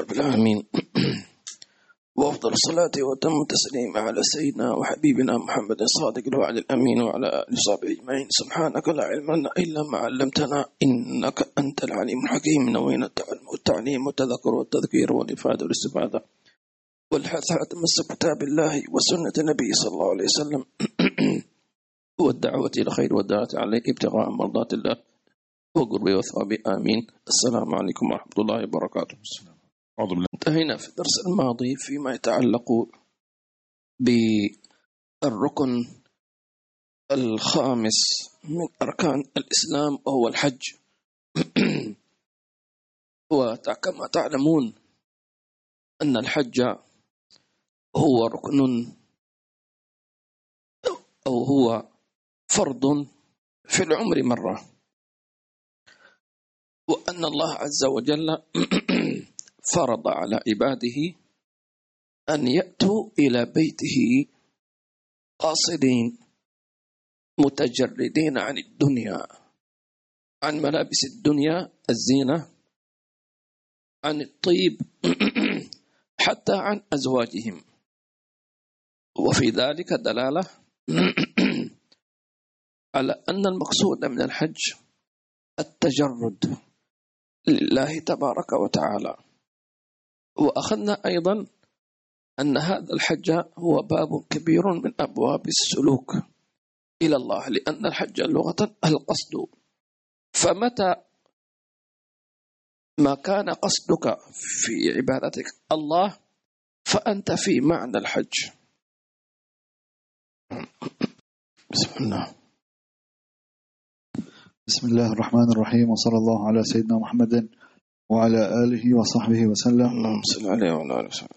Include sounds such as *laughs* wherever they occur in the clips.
رب العالمين. وأفضل الصلاة وتم التسليم على سيدنا وحبيبنا محمد الصادق الوعد الأمين وعلى آله وصحبه أجمعين. سبحانك لا علم لنا إلا ما علمتنا. إنك أنت العليم الحكيم. نوينا التعلم والتعليم والتذكر والتذكير والإفادة والاستفادة. والحث على تمسك كتاب الله وسنة النبي صلى الله عليه وسلم. *clears throat* والدعوة إلى خير والدعوة عليه ابتغاء مرضات الله وقربه وثوابه. آمين. السلام عليكم ورحمة الله وبركاته. انتهينا في الدرس الماضي فيما يتعلق بالركن الخامس من أركان الإسلام وهو الحج. *clears throat* وكما تعلمون أن الحج هو ركن أو هو فرض في العمر مرة. وأن الله عز وجل *clears throat* فرض على عباده أن يأتوا إلى بيته قاصدين متجردين عن الدنيا عن ملابس الدنيا الزينة عن الطيب *clears throat* حتى عن أزواجهم. وفي ذلك دلالة *clears throat* على أن المقصود من الحج التجرد لله تبارك وتعالى. وأخذنا أيضا أن هذا الحج هو باب كبير من أبواب السلوك إلى الله لأن الحج لغة القصد. فمتى ما كان قصدك في عبادتك الله فأنت في معنى الحج. بسم الله. بسم الله الرحمن الرحيم وصلى الله على سيدنا محمد. وعلى آله وصحبه وسلم. اللهم صل عليه وعلى آله وصحبه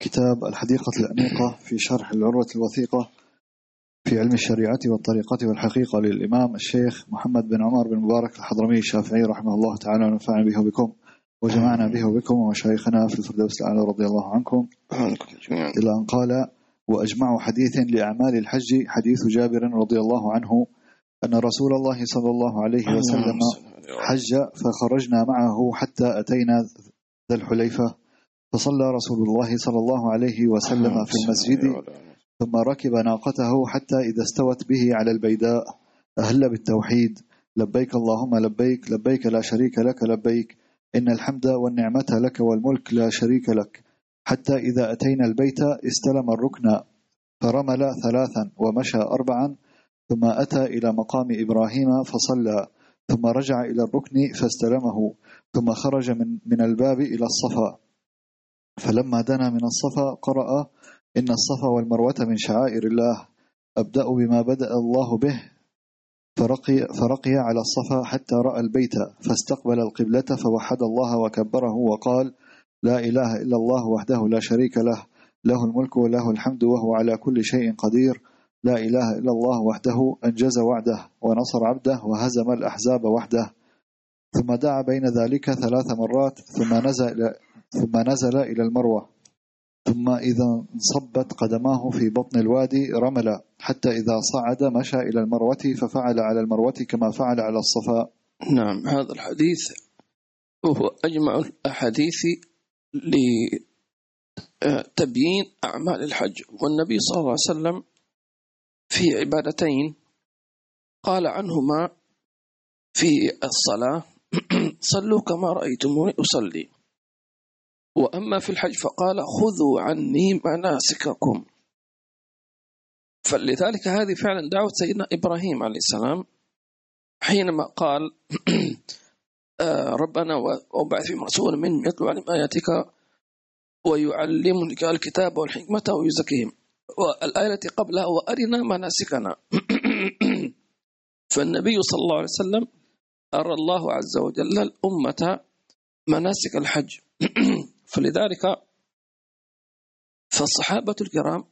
كتاب الحديقة الأنيقة في شرح العروة الوثيقة في علم الشريعة والطريقة والحقيقة للإمام الشيخ محمد بن عمر بن مبارك الحضرمي الشافعي رحمه الله تعالى ونفعنا به وبكم وجمعنا به وبكم ومشايخنا في الفردوس الأعلى رضي الله عنكم. إلى أن قال وأجمع حديث لأعمال الحج حديث جابر رضي الله عنه أن رسول الله صلى الله عليه وسلم حج فخرجنا معه حتى أتينا ذا الحليفة. فصلى رسول الله صلى الله عليه وسلم في المسجد. ثم ركب ناقته حتى إذا استوت به على البيداء. أهل بالتوحيد. لبيك اللهم لبيك لبيك لا شريك لك لبيك. إن الحمد والنعمة لك والملك لا شريك لك. حتى إذا أتينا البيت استلم الركن. فرمل ثلاثا ومشى أربعا. ثم أتى إلى مقام إبراهيم فصلى ثم رجع إلى الركن فاستلمه ثم خرج من, من الباب إلى الصفا. فلما دنا من الصفا قرأ إن الصفا والمروة من شعائر الله أبدأ بما بدأ الله به. فرقي, فرقي على الصفا حتى رأى البيت فاستقبل القبلة فوحد الله وكبره وقال لا إله إلا الله وحده لا شريك له له الملك وله الحمد وهو على كل شيء قدير لا إله إلا الله وحده أنجز وعده ونصر عبده وهزم الأحزاب وحده. ثم دعا بين ذلك ثلاث مرات ثم نزل ثم نزل إلى المروة. ثم إذا انصبت قدماه في بطن الوادي رمل حتى إذا صعد مشى إلى المروة ففعل على المروة كما فعل على الصفا نعم هذا الحديث هو أجمع الأحاديث لتبيين أعمال الحج. والنبي صلى الله عليه وسلم في عبادتين. قال عنهما في الصلاة *clears throat* صلوا كما رأيتموني أصلي. وأما في الحج فقال خذوا عني مناسككم. فلذلك هذه فعلا دعوة سيدنا إبراهيم عليه السلام حينما قال *clears throat* آه، ربنا وأبعث في رسولا من يتلو عليهم آياتك ويعلمك الكتاب والحكمة ويزكيهم. والآية التي قبلها وأرنا مناسكنا. *clears throat* فالنبي صلى الله عليه وسلم أرى الله عز وجل الأمة مناسك الحج. *clears throat* فلذلك فالصحابة الكرام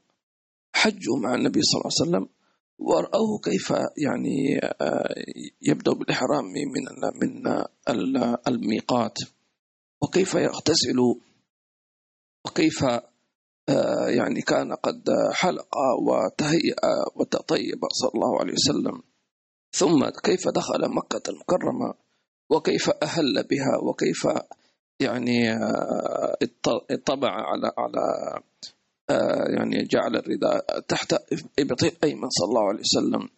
حجوا مع النبي صلى الله عليه وسلم ورأوه كيف يعني آه، يبدأ بالإحرام من من ال- الميقات. وكيف يغتسل؟ وكيف يعني كان قد حلق وتهيأ وتطيب صلى الله عليه وسلم. ثم كيف دخل مكة المكرمة؟ وكيف أهل بها؟ وكيف يعني آه، اط- اطبع على على آه، يعني جعل الرداء تحت إبط الأيمن صلى الله عليه وسلم.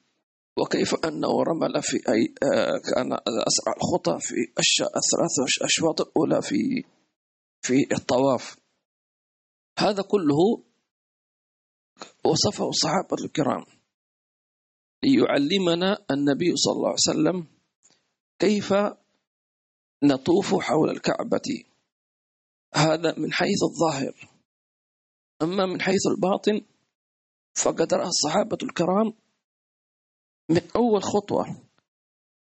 وكيف أنه رمل في أي آه، كان أسرع الخطى في الثلاث أشواط الأولى في في الطواف. هذا كله وصفه الصحابة الكرام ليعلمنا النبي صلى الله عليه وسلم كيف نطوف حول الكعبة. هذا من حيث الظاهر. أما من حيث الباطن فقد رأى الصحابة الكرام من أول خطوة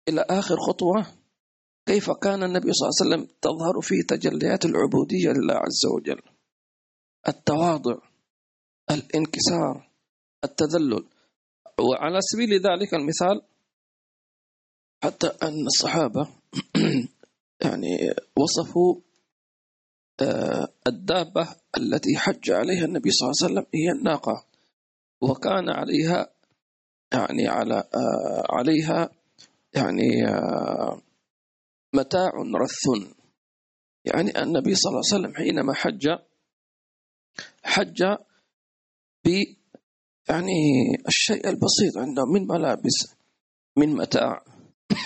إلى آخر خطوة كيف كان النبي صلى الله عليه وسلم تظهر فيه تجليات العبودية لله عز وجل. التواضع الانكسار التذلل. وعلى سبيل ذلك المثال حتى أن الصحابة *clears throat* يعني وصفوا آه، الدابة التي حج عليها النبي صلى الله عليه وسلم هي الناقة. وكان عليها يعني على آه، عليها يعني آه، متاع رث. يعني النبي صلى الله عليه وسلم حينما حج حج ب يعني الشيء البسيط عنده من ملابس من متاع.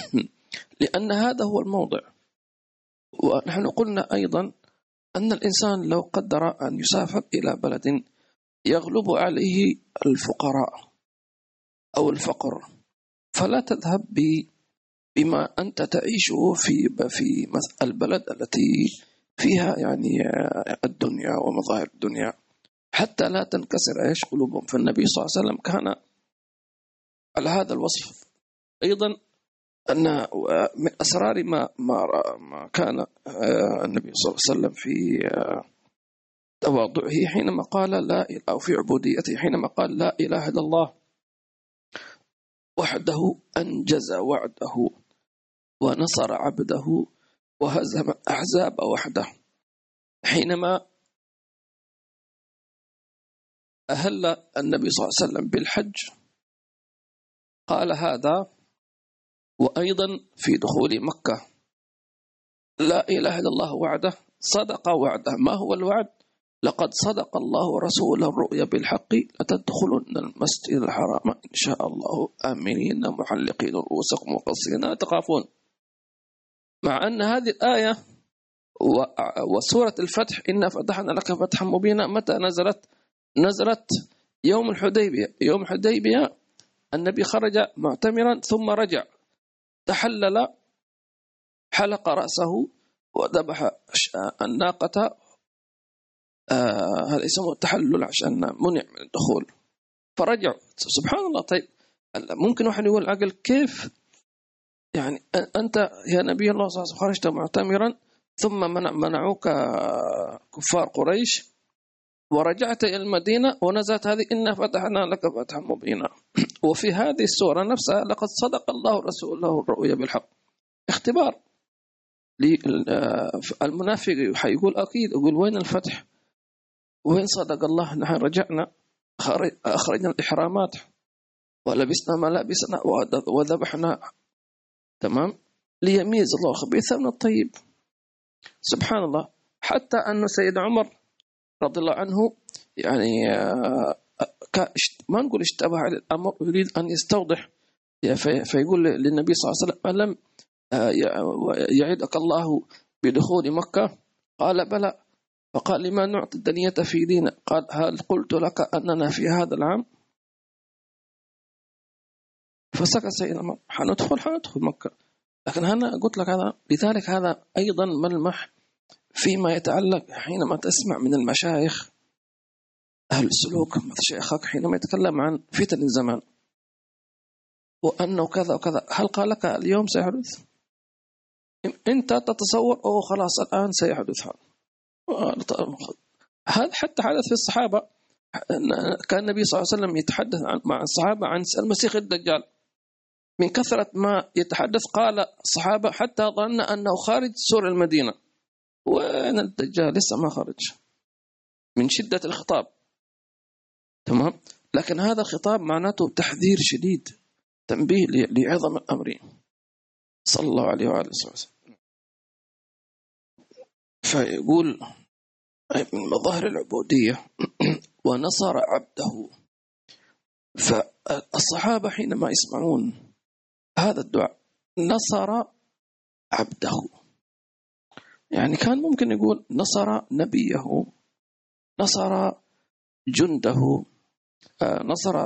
*coughs* لأن هذا هو الموضع. ونحن قلنا أيضا أن الإنسان لو قدر أن يسافر إلى بلد يغلب عليه الفقراء أو الفقر. فلا تذهب بما أنت تعيشه في في البلد التي فيها يعني الدنيا ومظاهر الدنيا. حتى لا تنكسر إيش قلوبهم. فالنبي صلى الله عليه وسلم كان على هذا الوصف. أيضا أن من أسرار ما ما ما كان آه، النبي صلى الله عليه وسلم في آه، تواضعه. حينما قال لا أو في عبوديته حينما قال لا إله إلا الله وحده أنجز وعده ونصر عبده وهزم الاحزاب وحده. حينما أهل النبي صلى الله عليه وسلم بالحج قال هذا وأيضا في دخول مكة. لا إله إلا الله وعده صدق وعده. ما هو الوعد؟ لقد صدق الله ورسوله الرؤيا بالحق لتدخلن المسجد الحرام إن شاء الله. آمنين محلقين رؤوسكم وقصرين لا تخافون. مع أن هذه الآية وسورة الفتح إنا فتحنا لك فتحا مبينا. متى نزلت؟ نزلت يوم الحديبية. يوم الحديبية النبي خرج معتمرا ثم رجع. تحلل حلق رأسه وذبح الناقة. آه هذا يسموه التحلل عشان منع من الدخول. فرجع. سبحان الله. طيب ممكن واحد يقول عقل كيف يعني أنت يا نبي الله صلى الله عليه وسلم خرجت معتمرا ثم منع منعوك كفار قريش ورجعت إلى المدينة ونزلت هذه إنا فتحنا لك فتحا مبينا. *clears throat* وفي هذه السورة نفسها لقد صدق الله رسوله الرؤيا بالحق. اختبار. آه، المنافق حيقول أكيد يقول وين الفتح؟ وين صدق الله؟ نحن رجعنا خرج- أخرجنا الإحرامات ولبسنا ملابسنا وذ- وذبحنا تمام؟ ليميز الله الخبيث من الطيب. سبحان الله حتى أن سيد عمر رضي الله عنه يعني آه، ما نقول اشتبه على الأمر يريد أن يستوضح في- فيقول للنبي صلى الله عليه وسلم ألم آه، يعدك الله بدخول مكة؟ قال بلى. فقال لما نعطي الدنية في دينه قال هل قلت لك أننا في هذا العام؟ فسكت سيدنا حندخل حندخل مكة. لكن أنا قلت لك هذا لذلك هذا أيضا ملمح فيما يتعلق حينما تسمع من المشايخ أهل السلوك مثل شيخك حينما يتكلم عن فتن الزمان. وأنه كذا وكذا. هل قال لك اليوم سيحدث؟ أنت تتصور أوه خلاص الآن سيحدث هذا. هذا حتى حدث في الصحابة؟ كان النبي صلى الله عليه وسلم يتحدث مع الصحابة عن المسيح الدجال. من كثرة ما يتحدث قال الصحابة حتى ظن أنه خارج سور المدينة. وين الدجال؟ لسه ما خرج. من شدة الخطاب. تمام؟ لكن هذا الخطاب معناته تحذير شديد تنبيه لعظم الأمر. صلى الله عليه وآله وسلم. فيقول من مظاهر العبودية *clears throat* ونصر عبده. فالصحابة حينما يسمعون هذا الدعاء. نصر عبده. يعني كان ممكن يقول نصر نبيه نصر جنده آه، نصر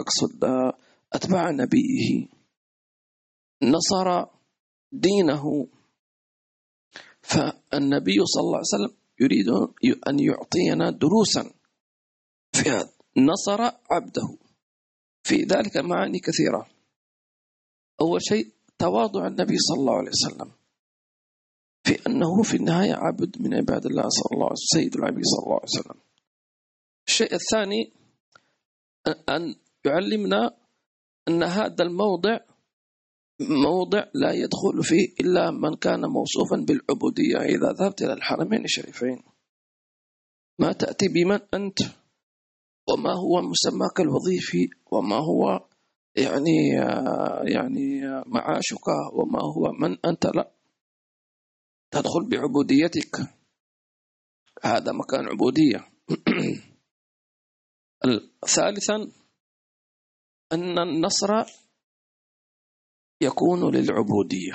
أقصد آه، أتباع نبيه. نصر دينه. فالنبي صلى الله عليه وسلم يريد أن يعطينا دروسا في هذا. نصر عبده. في ذلك معاني كثيرة. أول شيء تواضع النبي صلى الله عليه وسلم. في أنه في النهاية عبد من عباد الله صلى الله عليه وسلم سيد العبيد صلى الله عليه وسلم. الشيء الثاني أن يعلمنا أن هذا الموضع موضع لا يدخل فيه إلا من كان موصوفا بالعبودية. إذا ذهبت إلى الحرمين الشريفين ما تأتي بمن أنت وما هو مسماك الوظيفي وما هو يعني يعني معاشك وما هو من أنت لا. تدخل بعبوديتك. هذا مكان عبودية. *clears throat* ثالثا أن النصر يكون للعبودية.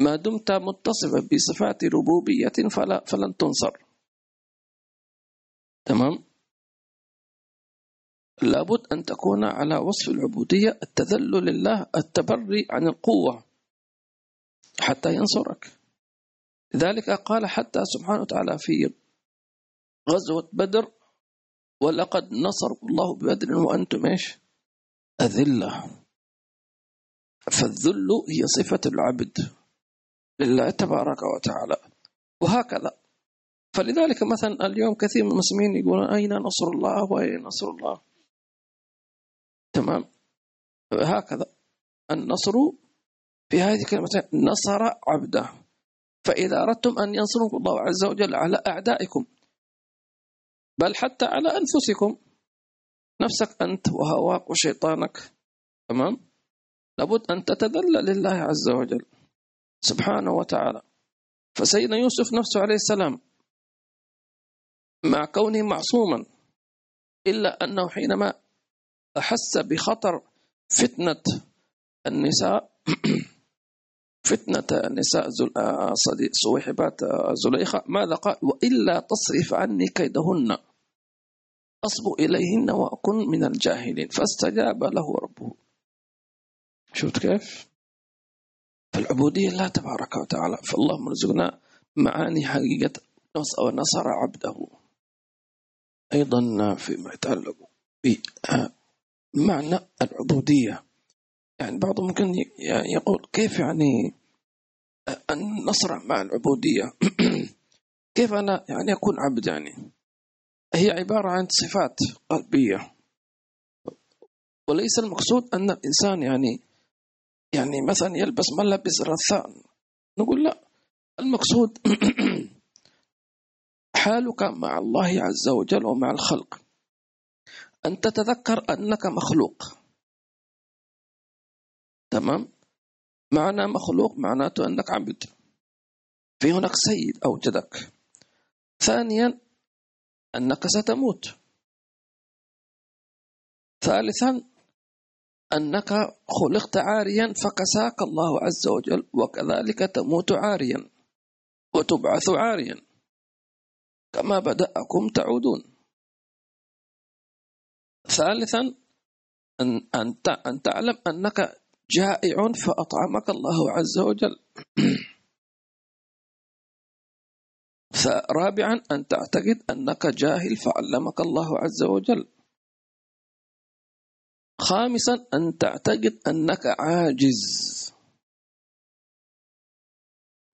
ما دمت متصفا بصفات ربوبية فلا فلن تنصر. تمام؟ لابد أن تكون على وصف العبودية التذلل لله التبري عن القوة حتى ينصرك. لذلك قال حتى سبحانه وتعالى في غزوة بدر ولقد نصر الله ببدر وأنتم إيش؟ أذلة. فالذل هي صفة العبد لله تبارك وتعالى. وهكذا. فلذلك مثلا اليوم كثير من المسلمين يقولون أين نصر الله وأين نصر الله؟ تمام؟ هكذا. النصر في هذه الكلمة نصر عبده. فإذا أردتم أن ينصركم الله عز وجل على أعدائكم بل حتى على أنفسكم نفسك أنت وهواك وشيطانك تمام؟ لابد أن تتذلل لله عز وجل سبحانه وتعالى. فسيدنا يوسف نفسه عليه السلام مع كونه معصوما إلا أنه حينما أحس بخطر فتنة النساء *clears throat* فتنة النساء صويحبات زليخة. ماذا قال؟ وإلا تصرف عني كيدهن. أصب إليهن وأكن من الجاهلين. فاستجاب له ربه. شفت كيف؟ فالعبودية الله تبارك وتعالى. فالله مرزقنا معاني حقيقة ونصر عبده. أيضا فيما يتعلق بمعنى العبودية. يعني بعضهم ممكن يقول كيف يعني النصر مع العبودية؟ *clears throat* كيف أنا يعني أكون عبد يعني؟ هي عبارة عن صفات قلبية. وليس المقصود أن الإنسان يعني يعني مثلا يلبس ملابس رثاء نقول لا المقصود *clears throat* حالك مع الله عز وجل ومع الخلق. أن تتذكر أنك مخلوق. تمام؟ معنى مخلوق معناته أنك عبد في هناك سيد أوجدك. ثانيا أنك ستموت. ثالثا أنك خلقت عاريا فكساك الله عز وجل وكذلك تموت عاريا وتبعث عاريا. كما بدأكم تعودون. ثالثا أن, أن تعلم أنك جائع فأطعمك الله عز وجل. *clears throat* رابعا أن تعتقد أنك جاهل فعلمك الله عز وجل. خامسا أن تعتقد أنك عاجز.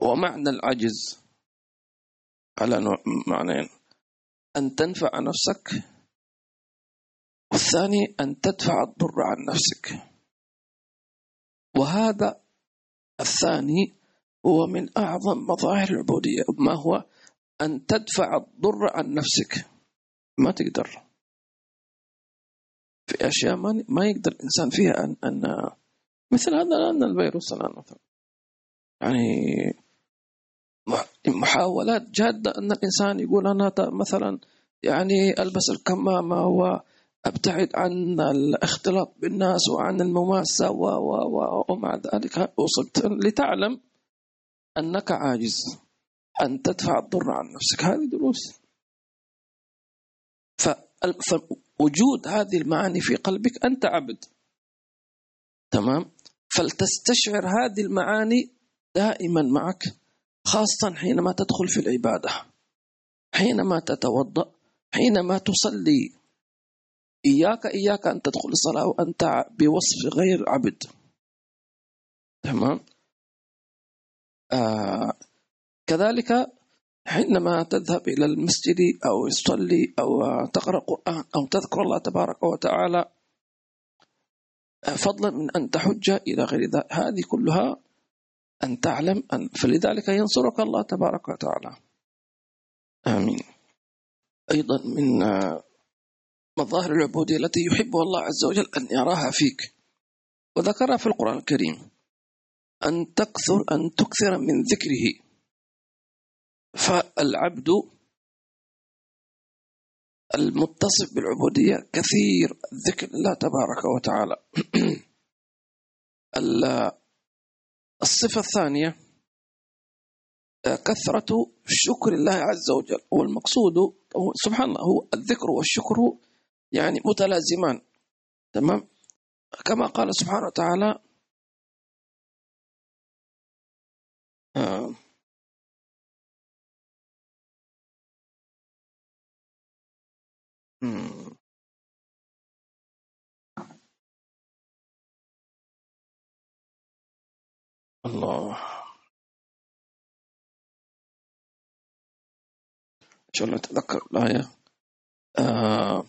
ومعنى العجز على معنيين أن تنفع نفسك. والثاني أن تدفع الضر عن نفسك. وهذا الثاني هو من أعظم مظاهر العبودية ما هو أن تدفع الضر عن نفسك. ما تقدر. في أشياء ما, يقدر الإنسان فيها أن, أن مثل هذا الآن الفيروس الآن مثلا. يعني محاولات جادة أن الإنسان يقول أنا مثلا يعني ألبس الكمامة وأبتعد عن الاختلاط بالناس وعن المماسة و و ومع ذلك وصلت لتعلم أنك عاجز أن تدفع الضر عن نفسك. هذه دروس. فوجود هذه المعاني في قلبك أنت عبد. تمام؟ فلتستشعر هذه المعاني دائما معك خاصة حينما تدخل في العبادة حينما تتوضأ حينما تصلي. إياك إياك أن تدخل الصلاة وأنت بوصف غير عبد. تمام؟ آه كذلك حينما تذهب إلى المسجد أو تصلي أو تقرأ القرآن أو تذكر الله تبارك وتعالى فضلا من أن تحج إلى غير ذلك هذه كلها أن تعلم أن فلذلك ينصرك الله تبارك وتعالى. آمين. أيضا من مظاهر العبودية التي يحبها الله عز وجل أن يراها فيك. وذكرها في القرآن الكريم أن تكثر أن تكثر من ذكره. فالعبد المتصف بالعبودية كثير ذكر الله تبارك وتعالى. *clears throat* الصفة الثانية كثرة شكر الله عز وجل. والمقصود سبحان الله هو الذكر والشكر يعني متلازمان تمام؟ كما قال سبحانه وتعالى آه الله. إن شاء الله نتذكر الآية. آه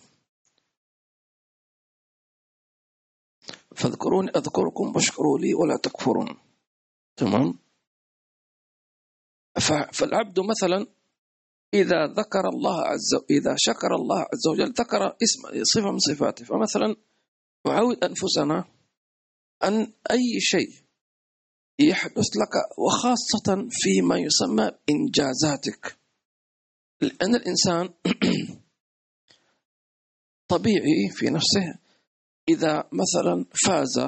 فاذكروني أذكركم واشكروا لي ولا تكفرون. تمام؟ فالعبد مثلا إذا ذكر الله عز إذا شكر الله عز وجل ذكر اسم صفة من صفاته. فمثلا نعود أنفسنا أن أي شيء يحدث لك وخاصة فيما يسمى إنجازاتك. لأن الإنسان *clears throat* طبيعي في نفسه إذا مثلا فاز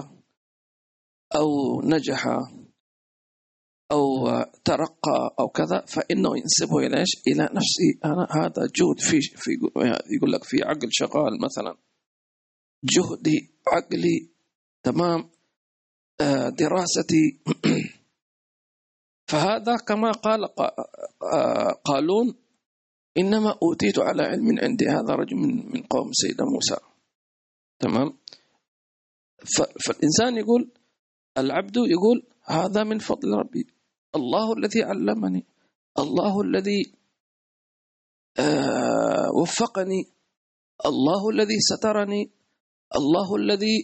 أو نجح أو ترقى أو كذا فإنه ينسبه إلى إيش؟ إلى نفسه. أنا هذا جهد في في يقول لك في عقل شغال مثلا. جهدي عقلي تمام آه، دراستي. *clears throat* فهذا كما قال آه، قالون إنما أوتيت على علم عندي. هذا رجل من من قوم سيدنا موسى. تمام؟ فالإنسان يقول العبد يقول هذا من فضل ربي. الله الذي علمني. الله الذي آه وفقني. الله الذي سترني. الله الذي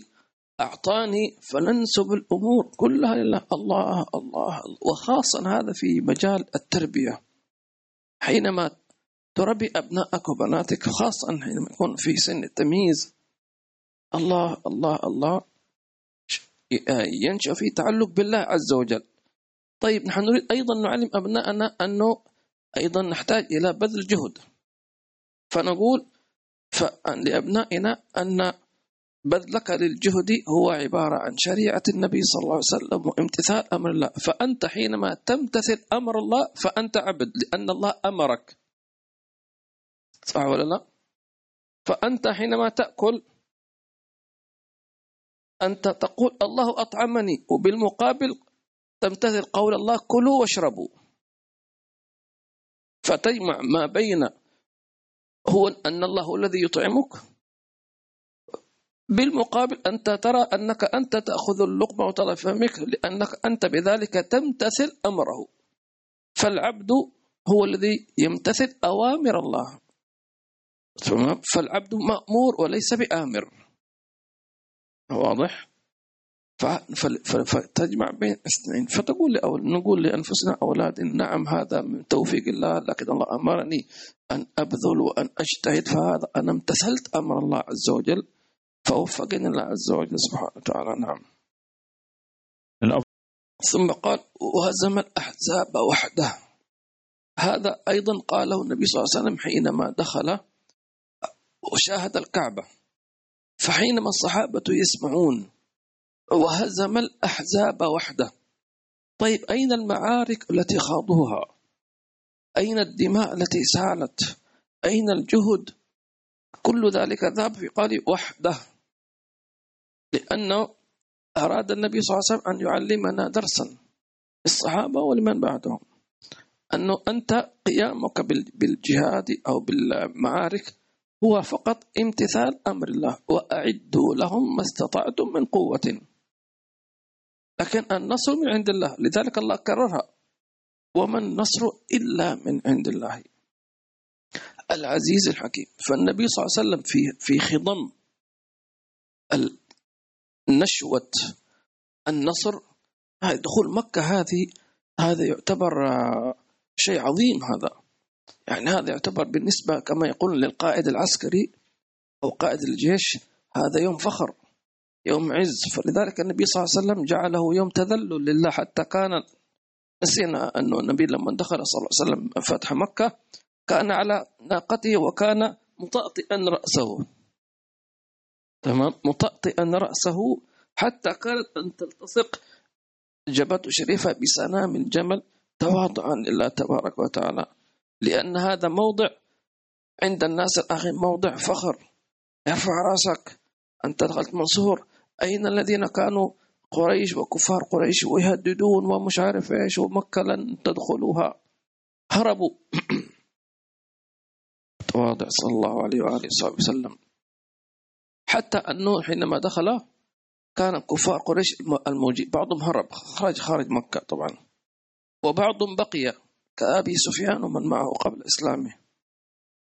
أعطاني. فننسب الأمور كلها لله. الله الله وخاصة هذا في مجال التربية. حينما تربي أبنائك وبناتك خاصة حينما يكون في سن التمييز الله الله الله. ينشأ في تعلق بالله عز وجل. طيب نحن نريد أيضا نعلم أبنائنا أنه أيضا نحتاج إلى بذل جهد. فنقول لأبنائنا أن بذلك للجهد هو عبارة عن شريعة النبي صلى الله عليه وسلم وامتثال أمر الله. فأنت حينما تمتثل أمر الله فأنت عبد لأن الله أمرك. صح ولا لا؟ فأنت حينما تأكل أنت تقول الله أطعمني وبالمقابل تمتثل قول الله كلوا واشربوا. فتجمع ما بين هو أن الله هو الذي يطعمك بالمقابل أنت ترى أنك أنت تأخذ اللقمة وترى فمك لأنك أنت بذلك تمتثل أمره. فالعبد هو الذي يمتثل أوامر الله. فالعبد مأمور وليس بآمر. واضح؟ فتجمع بين اثنين. فتقول لأول نقول لأنفسنا أولادنا نعم هذا من توفيق الله لكن الله أمرني أن أبذل وأن أجتهد فهذا أنا امتثلت أمر الله عز وجل فوفقني الله عز وجل سبحانه وتعالى. نعم. ثم قال وهزم الأحزاب وحده. هذا أيضا قاله النبي صلى الله عليه وسلم حينما دخل وشاهد الكعبة. فحينما الصحابة يسمعون وهزم الأحزاب وحده. طيب أين المعارك التي خاضوها؟ أين الدماء التي سالت؟ أين الجهد؟ كل ذلك ذهب في قال وحده. لأنه أراد النبي صلى الله عليه وسلم أن يعلمنا درسا. الصحابة ولمن بعدهم. أنه أنت قيامك بالجهاد أو بالمعارك هو فقط امتثال أمر الله وأعدوا لهم ما استطعتم من قوة. لكن النصر من عند الله لذلك الله كررها. وما النصر إلا من عند الله. العزيز الحكيم فالنبي صلى الله عليه وسلم في في خضم نشوة النصر. دخول مكة هذه هذا يعتبر شيء عظيم هذا. يعني هذا يعتبر بالنسبة كما يقول للقائد العسكري أو قائد الجيش هذا يوم فخر يوم عز. فلذلك النبي صلى الله عليه وسلم جعله يوم تذلل لله حتى كان نسينا أنه النبي لما دخل صلى الله عليه وسلم فتح مكة كان على ناقته وكان مطأطئا رأسه. تمام؟ مطأطئا رأسه حتى كانت أن تلتصق جبهته الشريفة بسنام الجمل تواضعا لله تبارك وتعالى. لأن هذا موضع عند الناس الآخرين موضع فخر. ارفع رأسك أنت دخلت منصور أين الذين كانوا؟ قريش وكفار قريش ويهددون ومش عارف إيش ومكة لن تدخلوها. هربوا. *clears throat* تواضع صلى الله عليه وآله وصحبه وسلم. حتى أنه حينما دخل كان كفار قريش الموجود بعضهم هرب خرج خارج مكة طبعا. وبعضهم بقي. كأبي سفيان ومن معه قبل إسلامه.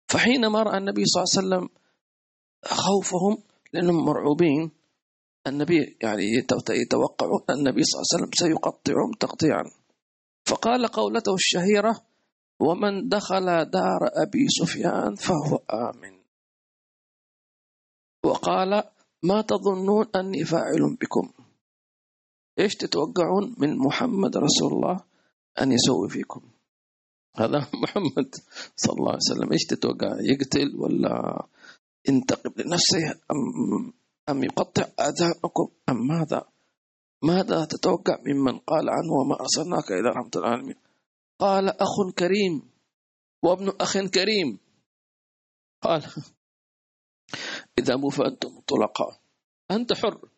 فحينما رأى النبي صلى الله عليه وسلم خوفهم لأنهم مرعوبين النبي يعني يتوقعون النبي صلى الله عليه وسلم سيقطعهم تقطيعا. فقال قولته الشهيرة ومن دخل دار أبي سفيان فهو آمن. وقال ما تظنون أني فاعل بكم؟ إيش تتوقعون من محمد رسول الله أن يسوي فيكم؟ هذا *laughs* محمد صلى الله عليه وسلم. إيش تتوقع؟ يقتل ولا ينتقم لنفسه؟ أم, أم يقطع آذانكم أم ماذا؟ ماذا تتوقع ممن قال عنه وما أرسلناك إلى رحمة العالمين؟ قال أخ كريم وابن أخ كريم. قال *laughs* اذهبوا فأنتم طلقاء أنت حر.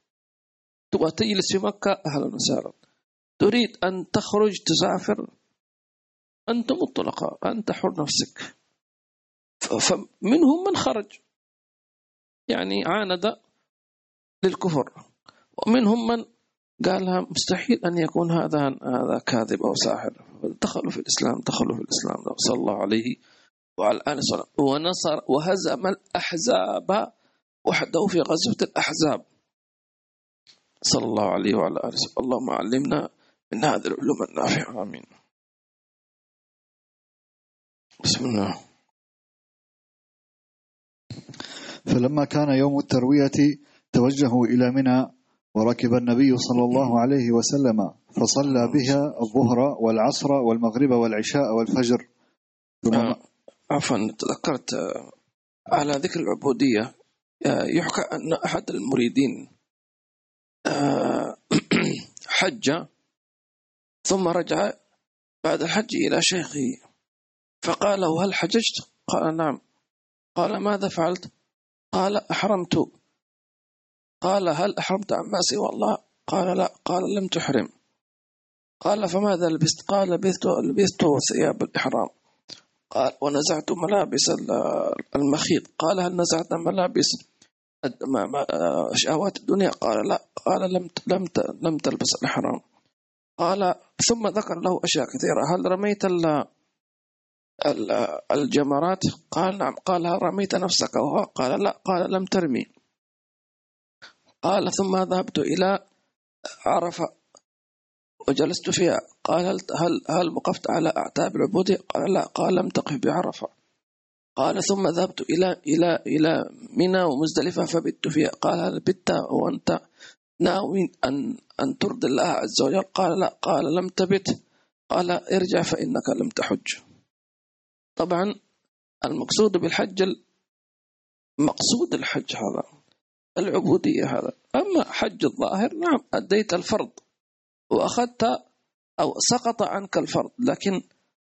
تبغى تجلس في مكة؟ أهلا وسهلا. تريد أن تخرج تسافر؟ أنتم الطلقاء أنت حر نفسك. فمنهم من خرج. يعني عاند للكفر. ومنهم من قال مستحيل أن يكون هذا هذا كاذب أو ساحر. دخلوا في الإسلام دخلوا في الإسلام. صلى الله عليه وعلى آله وسلم. ونصر وهزم الأحزاب وحده في غزوة الأحزاب. صلى الله عليه وعلى آله وسلم. اللهم علمنا من هذه العلوم النافعة. آمين. بسم الله. فلما كان يوم التروية توجهوا إلى منى وركب النبي صلى الله عليه وسلم فصلى بها الظهر والعصر والمغرب والعشاء والفجر. ثم آه عفوا تذكرت آه، على ذكر العبودية آه، يحكى أن أحد المريدين آه، *clears throat* حج ثم رجع بعد الحج إلى شيخه. فقال له هل حججت؟ قال نعم. قال ماذا فعلت؟ قال أحرمت. قال هل أحرمت عما سوى الله؟ قال لا. قال لم تحرم. قال فماذا لبست؟ قال لبست لبست ثياب الإحرام. قال ونزعت ملابس المخيط. قال هل نزعت ملابس شهوات الدنيا؟ قال لا. قال لم لم لم تلبس الإحرام. قال ثم ذكر له أشياء كثيرة. هل رميت الجمرات قال نعم قال هل رميت نفسك؟ قال لا قال لم ترمي. قال ثم ذهبت إلى عرفة وجلست فيها. قال هل هل هل وقفت على أعتاب العبودية؟ قال لا قال لم تقف بعرفة. قال ثم ذهبت إلى إلى إلى منى ومزدلفة فبت فيها. قال هل بت وأنت ناوي أن أن ترضي الله عز وجل؟ قال لا قال لم تبت. قال ارجع فإنك لم تحج. طبعا المقصود بالحج مقصود الحج هذا العبودية هذا. أما حج الظاهر نعم أديت الفرض وأخذت أو سقط عنك الفرض لكن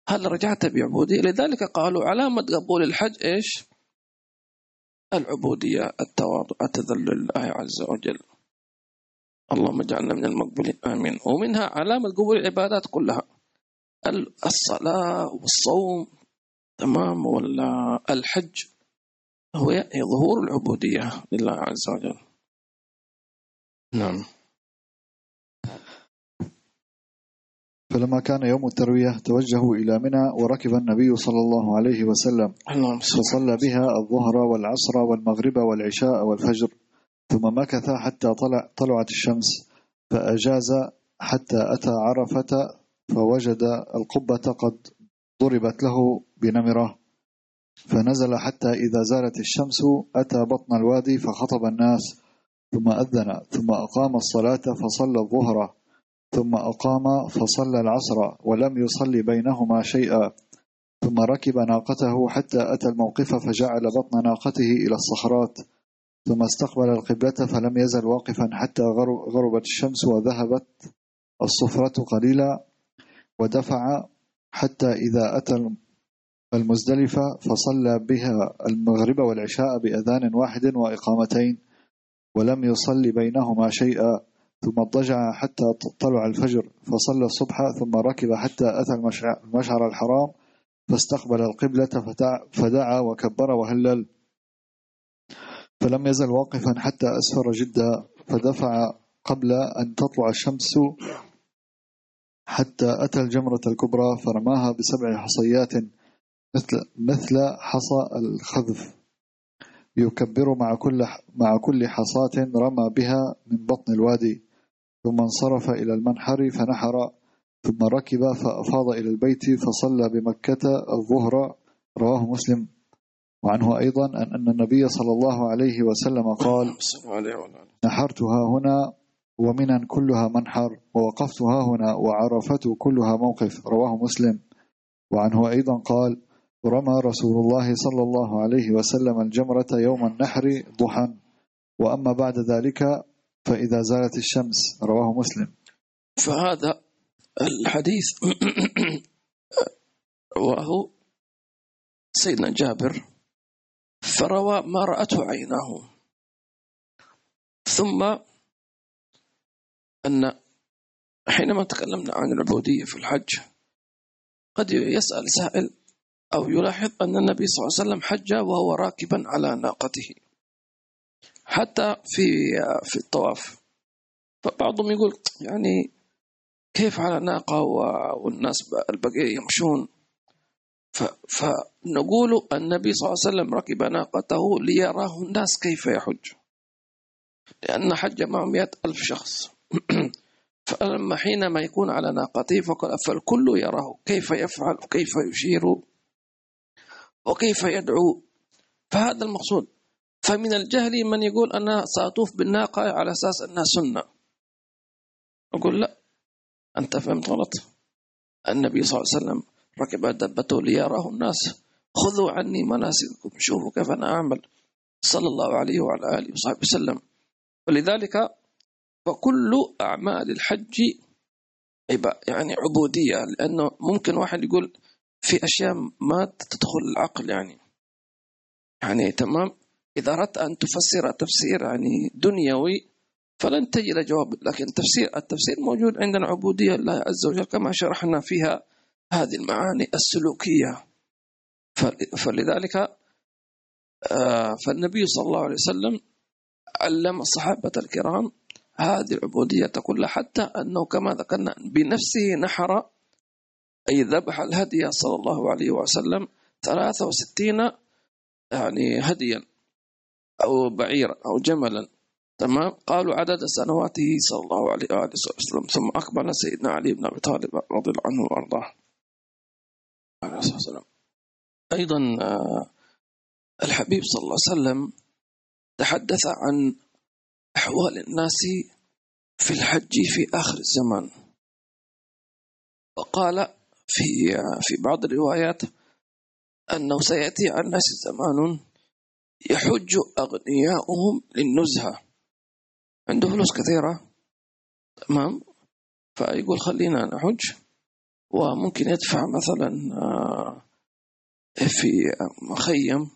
هل رجعت بعبودية؟ لذلك قالوا علامة قبول الحج إيش؟ العبودية التواضع التذلل لله عز وجل. اللهم اجعلنا من المقبولين آمين. ومنها علامة قبول العبادات كلها الصلاة والصوم. تمام ولا الحج هو ظهور العبودية لله عز وجل. نعم. فلما كان يوم التروية توجهوا إلى منى وركب النبي صلى الله عليه وسلم فصلى بها الظهر والعصر والمغرب والعشاء والفجر ثم مكث حتى طلع طلعت الشمس فأجاز حتى أتى عرفة فوجد القبة قد ضربت له بنمرة. فنزل حتى إذا زالت الشمس أتى بطن الوادي فخطب الناس ثم أذن ثم أقام الصلاة فصلى الظهر ثم أقام فصلى العصر ولم يصلي بينهما شيئا. ثم ركب ناقته حتى أتى الموقف فجعل بطن ناقته إلى الصخرات. ثم استقبل القبلة فلم يزل واقفا حتى غربت الشمس وذهبت الصفرة قليلا ودفع حتى إذا أتى المزدلفة فصلى بها المغرب والعشاء بأذان واحد وإقامتين ولم يصلي بينهما شيئا ثم اضطجع حتى طلع الفجر فصلى الصبح ثم ركب حتى أتى المشعر الحرام فاستقبل القبلة فدعا وكبر وهلل. فلم يزل واقفا حتى أسفر جدا فدفع قبل أن تطلع الشمس حتى أتى الجمرة الكبرى فرماها بسبع حصيات مثل مثل حصى الخذف يكبر مع كل مع كل حصاة رمى بها من بطن الوادي. ثم انصرف إلى المنحر فنحر. ثم ركب فأفاض إلى البيت فصلى بمكة الظهر. رواه مسلم. وعنه أيضا أن النبي صلى الله عليه وسلم قال نحرتها هنا ومنا كلها منحر ووقفت ها هنا وعرفت كلها موقف رواه مسلم. وعنه أيضا قال رمى رسول الله صلى الله عليه وسلم الجمرة يوم النحر ضحى وأما بعد ذلك فإذا زالت الشمس رواه مسلم. فهذا الحديث *clears throat* رواه سيدنا جابر فروى ما رأته عيناه. ثم أن حينما تكلمنا عن العبودية في الحج قد يسأل سائل أو يلاحظ أن النبي صلى الله عليه وسلم حج وهو راكبا على ناقته حتى في في الطواف. فبعضهم يقول يعني كيف على ناقة والناس البقية يمشون؟ فنقول النبي صلى الله عليه وسلم ركب ناقته ليراه الناس كيف يحج. لأن حج معه مئة ألف شخص. *clears throat* فلما حينما يكون على ناقته فالكل يراه كيف يفعل وكيف يشير وكيف يدعو. فهذا المقصود. فمن الجهل من يقول أنا سأطوف بالناقة على أساس أنها سنة. أقول لا أنت فهمت غلط. النبي صلى الله عليه وسلم ركب دبته ليراه الناس. خذوا عني مناسككم شوفوا كيف أنا أعمل. صلى الله عليه وعلى آله وصحبه وسلم. ولذلك فكل أعمال الحج يعني عبودية لأنه ممكن واحد يقول في أشياء ما تدخل العقل يعني. يعني تمام؟ إذا أردت أن تفسر تفسير يعني دنيوي فلن تجد جواب لكن تفسير التفسير موجود عندنا عبودية لله عز وجل كما شرحنا فيها هذه المعاني السلوكية. فلذلك آه، فالنبي صلى الله عليه وسلم علم الصحابة الكرام هذه العبودية كلها حتى أنه كما ذكرنا بنفسه نحر أي ذبح الهدي صلى الله عليه وسلم 63 يعني هديا أو بعيرا أو جملا تمام؟ قالوا عدد سنواته صلى الله عليه وآله وسلم ثم أقبل سيدنا علي بن أبي طالب رضي الله عنه وأرضاه. عليه الصلاة والسلام أيضا آه، الحبيب صلى الله عليه وسلم تحدث عن أحوال الناس في الحج في آخر الزمان. وقال في في بعض الروايات أنه سيأتي على الناس زمان يحج أغنياؤهم للنزهة. عنده فلوس كثيرة. تمام؟ فيقول خلينا نحج. وممكن يدفع مثلا آه، في مخيم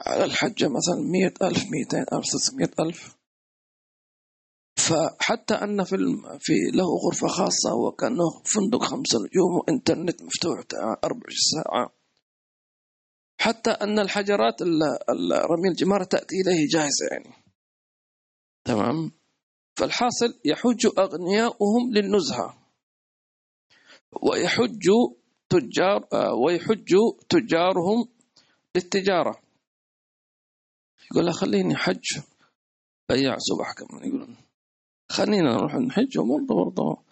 على الحجة مثلا مية ألف ميتين ألف ثلاثمية ألف. فحتى أن في, في له غرفة خاصة وكأنه فندق خمسة نجوم وإنترنت مفتوح 24 ساعة. حتى أن الحجرات رمي الجمار تأتي إليه جاهزة يعني. تمام؟ فالحاصل يحج أغنياؤهم للنزهة. ويحج تجار ويحج تجارهم للتجارة. يقول له خليني حج بياع صبح كمان يقولون خلينا نروح نحج وبرضه برضه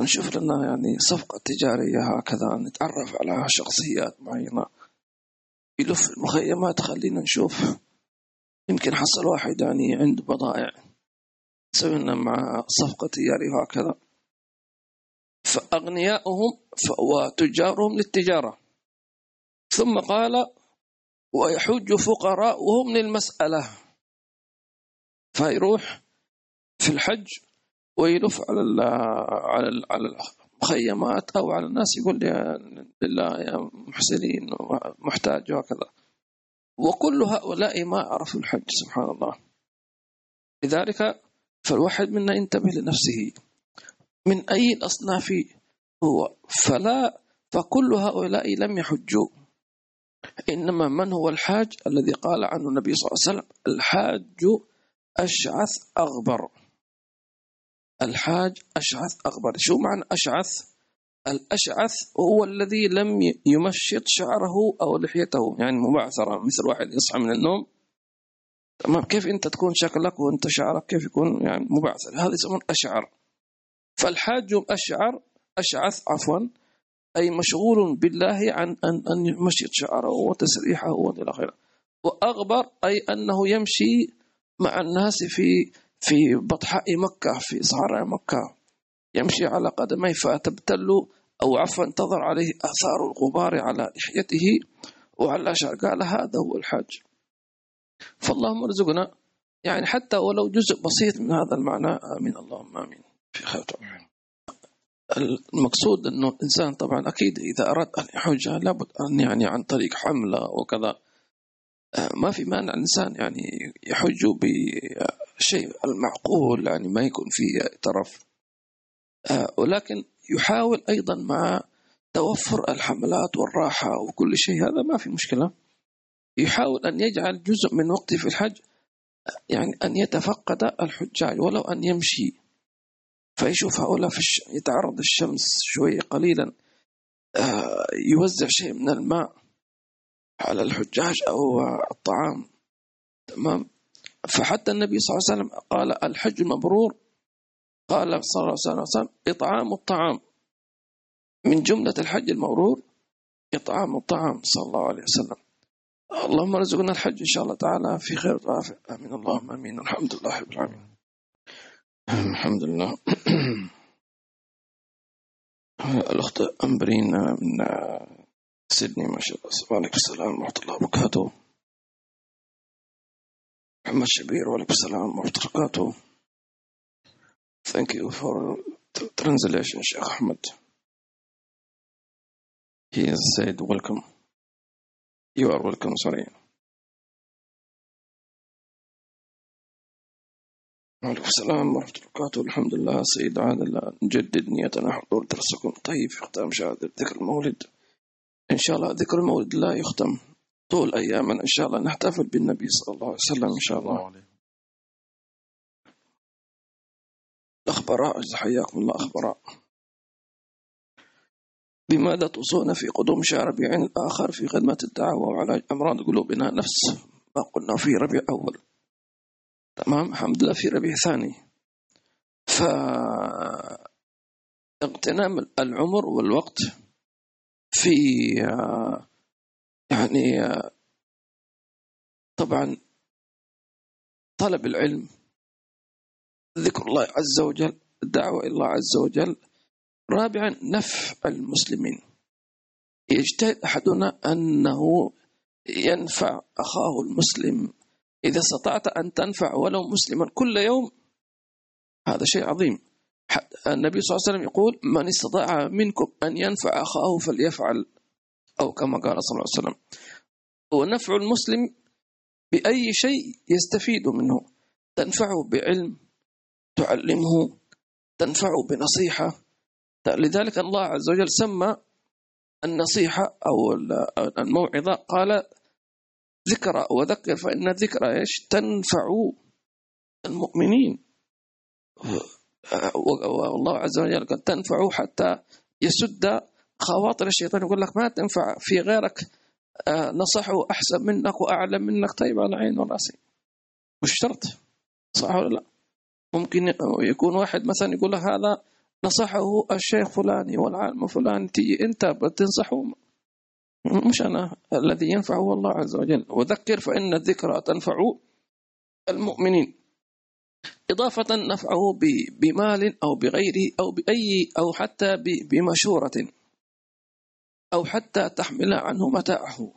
نشوف لنا يعني صفقة تجارية هكذا نتعرف على شخصيات معينة. يلف المخيمات خلينا نشوف. يمكن حصل واحد يعني عنده بضائع. نسوي لنا مع صفقة تجارية وهكذا فأغنياؤهم وتجارهم للتجارة. ثم قال ويحج فقراؤهم للمسألة. فيروح في الحج ويلف على على على المخيمات أو على الناس يقول لله يا محسنين محتاج. وهكذا. وكل هؤلاء ما عرفوا الحج سبحان الله. لذلك فالواحد منا ينتبه لنفسه. من أي الأصناف هو؟ فلا فكل هؤلاء لم يحجوا. إنما من هو الحاج؟ الذي قال عنه النبي صلى الله عليه وسلم الحاج أشعث أغبر. الحاج أشعث أغبر شو معنى أشعث؟ الأشعث هو الذي لم يمشط شعره أو لحيته. يعني مبعثرة مثل واحد يصحى من النوم. تمام؟ كيف أنت تكون شكلك وأنت شعرك؟ كيف يكون؟ يعني مبعثر. هذا يسمون أشعر. فالحاج أشعر أشعث عفوا أي مشغول بالله عن أن أن يمشط شعره وتسريحه وإلى آخره. وأغبر أي أنه يمشي مع الناس في في بطحاء مكة في صحراء مكة. يمشي على قدميه فتبتل أو عفوا تظهر عليه آثار الغبار على لحيته وعلى قال هذا هو الحج. فاللهم ارزقنا يعني حتى ولو جزء بسيط من هذا المعنى آمين. اللهم آمين. في خير. طبعا المقصود أنه الإنسان طبعا أكيد إذا أراد أن يحج لابد أن يعني عن طريق حملة وكذا. آه، ما في مانع الإنسان يعني يحج بشيء المعقول يعني ما يكون فيه ترف آه، ولكن يحاول أيضا مع توفر الحملات والراحة وكل شيء هذا ما في مشكلة. يحاول أن يجعل جزء من وقته في الحج يعني أن يتفقد الحجاج ولو أن يمشي. فيشوف هؤلاء في الش... يتعرض الشمس شوية قليلا آه، يوزع شيء من الماء على الحجاج أو الطعام. تمام؟ فحتى النبي صلى الله عليه وسلم قال الحج المبرور. قال صلى الله عليه وسلم إطعام الطعام. من جملة الحج المبرور إطعام الطعام صلى الله عليه وسلم. اللهم ارزقنا الحج إن شاء الله تعالى. في خير وعافية آمين. اللهم آمين. الحمد لله رب العالمين. الحمد لله. الأخت أمبرين من سيدني ما شاء الله. وعليكم السلام ورحمة الله وبركاته. محمد شبير السلام ورحمة الله وبركاته. Thank you for translation Sheikh Ahmed. He said welcome. You are welcome sorry. وعليكم السلام ورحمة الله وبركاته الحمد لله. سيد عادل نجدد نيتنا حضور درسكم. طيب في ختام شهادة ذكر المولد. إن شاء الله ذكر المولد لا يختم. طول أيامنا إن شاء الله نحتفل بالنبي صلى الله عليه وسلم إن شاء الله. أخبراء حياكم الله أخبراء. بماذا توصون في قدوم شهر ربيع الآخر في خدمة الدعوة وعلاج أمراض قلوبنا. نفس ما قلنا في ربيع أول. تمام؟ الحمد لله في ربيع ثاني. ف اغتنام العمر والوقت في يعني طبعا طلب العلم ذكر الله عز وجل الدعوة إلى الله عز وجل. رابعا نفع المسلمين. يجتهد أحدنا أنه ينفع أخاه المسلم. إذا استطعت أن تنفع ولو مسلما كل يوم هذا شيء عظيم. النبي صلى الله عليه وسلم يقول من استطاع منكم أن ينفع أخاه فليفعل. أو كما قال صلى الله عليه وسلم. ونفع المسلم بأي شيء يستفيد منه. تنفعه بعلم تعلمه تنفعه بنصيحة. لذلك الله عز وجل سمى النصيحة أو الموعظة قال ذكرى وذكر فإن الذكرى إيش؟ تنفع المؤمنين. والله عز وجل قد تنفع حتى يسد خواطر الشيطان يقول لك ما تنفع في غيرك آه، نصحه أحسن منك وأعلم منك. طيب على عين وراسي مش شرط. صح ولا لا؟ ممكن يكون واحد مثلا يقول لك هذا نصحه الشيخ فلاني والعالم فلان تيجي أنت بتنصحه. مش أنا الذي ينفع هو الله عز وجل. وذكر فإن الذكرى تنفع المؤمنين. إضافة نفعه بمال أو بغيره أو بأي أو حتى بمشورة. أو حتى تحمل عنه متاعه.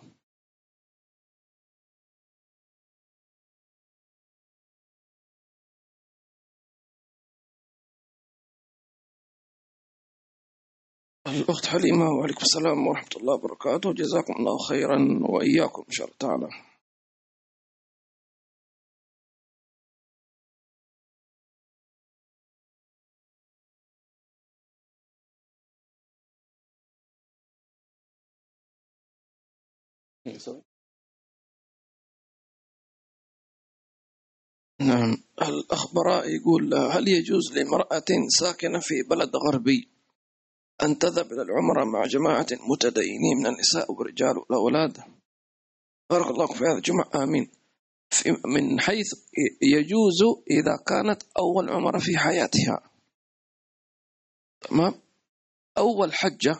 الأخت حليمة وعليكم السلام ورحمة الله وبركاته. جزاكم الله خيرا وإياكم إن شاء الله تعالى نعم. الأخبراء يقول هل يجوز لامرأة ساكنة في بلد غربي أن تذهب إلى العمرة مع جماعة متدينين من النساء والرجال والأولاد بارك الله في هذا الجمعة. آمين. من حيث يجوز إذا كانت أول عمرة في حياتها. تمام؟ أول حجة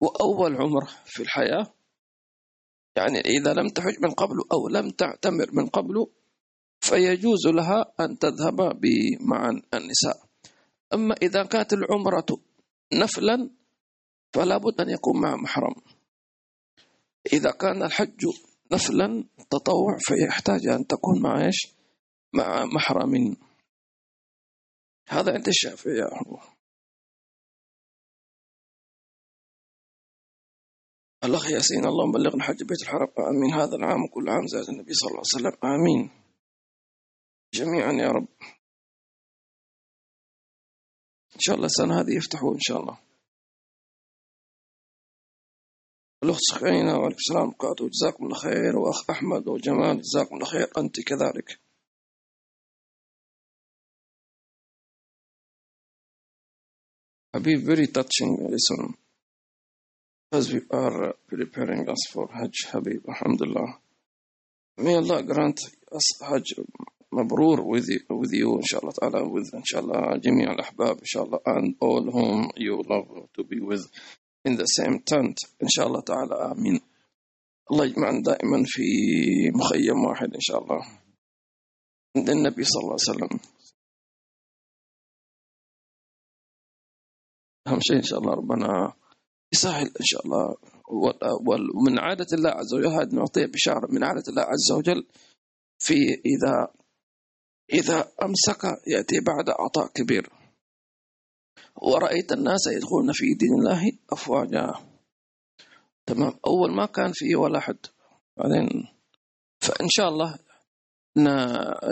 وأول عمرة في الحياة يعني إذا لم تحج من قبل أو لم تعتمر من قبل فيجوز لها أن تذهب مع النساء. أما إذا كانت العمرة نفلا فلا بد أن يكون مع محرم. إذا كان الحج نفلا تطوع فيحتاج أن تكون مع إيش؟ مع محرم. هذا عند الشافعية الأخ ياسين اللهم بلغنا حج بيت الحرم. آمين. هذا العام وكل عام زاد النبي صلى الله عليه وسلم. آمين. جميعا يا رب. إن شاء الله السنة هذه يفتحوا إن شاء الله. الأخت سخينة وعليكم السلام. وبركاته جزاكم الله خير. وأخ أحمد وجمال جزاكم الله خير. أنت كذلك. Habib, very touching listen as we are preparing us for Hajj, Habib, Alhamdulillah. May Allah grant us Hajj مبرور with you, with you الله تعالى with الأحباب إن شاء الله and all whom you love to be with in the same tent الله تعالى آمين الله يجمعنا دائما في مخيم واحد إن شاء الله عند النبي صلى الله عليه وسلم أهم شيء إن شاء الله ربنا يسهل إن شاء الله. ومن عادة الله عز وجل هذه نعطيه بشارة من عادة الله عز وجل في إذا إذا أمسك يأتي بعد عطاء كبير. ورأيت الناس يدخلون في دين الله أفواجا. تمام؟ أول ما كان فيه ولا أحد بعدين فإن شاء الله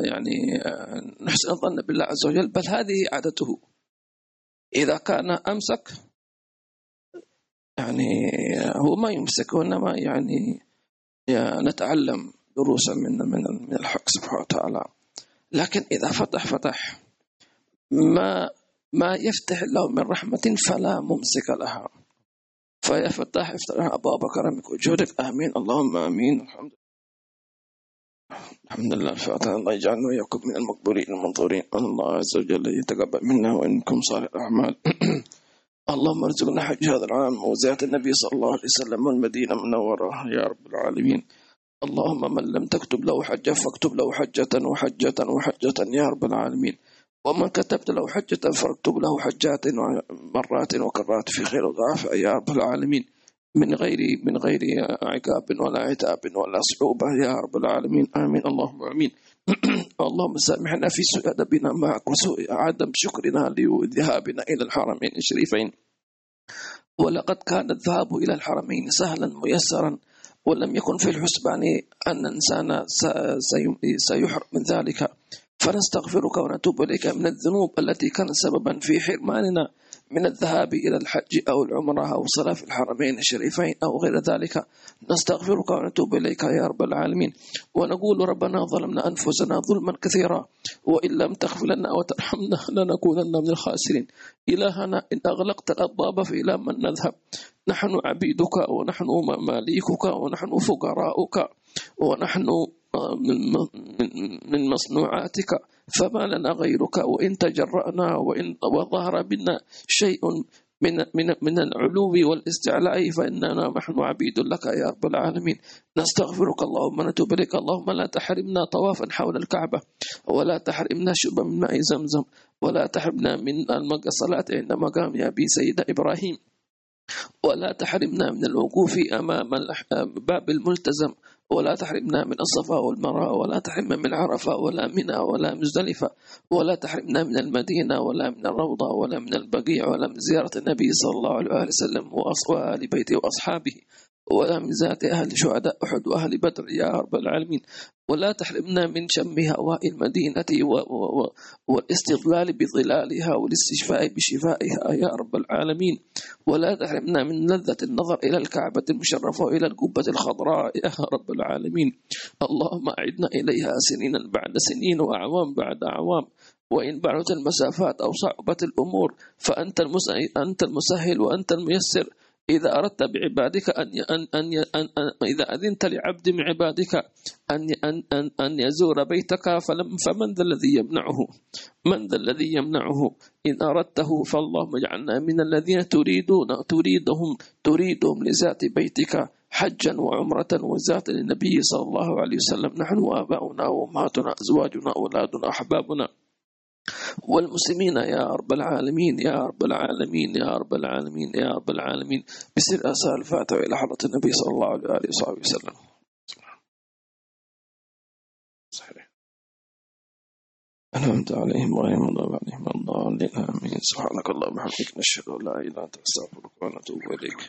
يعني نحسن الظن بالله عز وجل. بل هذه عادته. إذا كان أمسك يعني هو ما يمسك وإنما يعني نتعلم دروسا من من الحق سبحانه وتعالى. لكن إذا فتح فتح ما ما يفتح الله من رحمة فلا ممسك لها. فيا فتاح افتح أبواب كرمك وجودك. آمين. اللهم آمين. الحمد لله الحمد لله. الفاتحة. الله يجعلنا وإياكم من المقبولين المنظورين. الله عز وجل يتقبل منا وإنكم صالح الأعمال. *clears throat* اللهم ارزقنا حج هذا العام وزيارة النبي صلى الله عليه وسلم والمدينة المنورة. يا رب العالمين. اللهم من لم تكتب له حجة فاكتب له حجة وحجة وحجة. يا رب العالمين. ومن كتبت له حجة فاكتب له حجات مرات وكرات في خير وضعف. يا رب العالمين. من غير من غير عقاب ولا عتاب ولا صعوبة. يا رب العالمين. آمين. اللهم آمين. *clears throat* اللهم سامحنا في سوء أدبنا معك وسوء عدم شكرنا لذهابنا إلى الحرمين الشريفين. ولقد كان الذهاب إلى الحرمين سهلا ميسرا ولم يكن في الحسبان أن الإنسان سيحرم من ذلك. فنستغفرك ونتوب إليك من الذنوب التي كانت سببا في حرماننا. من الذهاب إلى الحج أو العمرة أو الصلاة في الحرمين الشريفين أو غير ذلك نستغفرك ونتوب إليك يا رب العالمين. ونقول ربنا ظلمنا أنفسنا ظلما كثيرا وإن لم تغفر لنا وترحمنا لنكونن من الخاسرين. إلهنا إن أغلقت الأبواب فإلى من نذهب. نحن عبيدك ونحن مماليكك ونحن فقراؤك ونحن من مصنوعاتك فما لنا غيرك وإن تجرأنا وإن وظهر بنا شيء من من من العلو والاستعلاء فإننا نحن عبيد لك يا رب العالمين. نستغفرك اللهم نتوب إليك. اللهم لا تحرمنا طوافا حول الكعبة ولا تحرمنا شربا من ماء زمزم ولا تحرمنا من الصلاة عند مقام أبي سيدنا إبراهيم ولا تحرمنا من الوقوف أمام باب الملتزم ولا تحرمنا من الصفا والمروة ولا تحرمنا من عرفة ولا منى ولا مزدلفة ولا تحرمنا من المدينة ولا من الروضة ولا من البقيع ولا من زيارة النبي صلى الله عليه وسلم وآل بيته وأصحابه. ولا من ذات أهل شهداء أحد وأهل بدر يا رب العالمين. ولا تحرمنا من شم هواء المدينة والاستظلال بظلالها والاستشفاء بشفائها يا رب العالمين. ولا تحرمنا من لذة النظر إلى الكعبة المشرفة وإلى القبة الخضراء يا رب العالمين. اللهم أعدنا إليها سنينا بعد سنين وأعوام بعد أعوام. وإن بعدت المسافات أو صعبت الأمور فأنت أنت المسهل وأنت الميسر. إذا أردت بعبادك أن أن أن, أن, إذا أذنت لعبد من عبادك أن أن أن, أن يزور بيتك فلم فمن ذا الذي يمنعه؟ من ذا الذي يمنعه؟ إن أردته فاللهم اجعلنا من الذين تريدون تريدهم تريدهم لذات بيتك حجا وعمرة وذات للنبي صلى الله عليه وسلم نحن وآباؤنا وأمهاتنا أزواجنا أولادنا أحبابنا والمسلمين يا رب العالمين يا رب العالمين يا رب العالمين يا رب العالمين. بسر أسال الفاتحة إلى حضرة النبي صلى الله عليه وصحبه وسلم. صحيح. أنعمت عليهم غير المغضوب عليهم الضالين. آمين. سبحانك اللهم وبحمدك نشهد أن لا إله إلا أنت نستغفرك ونتوب إليك.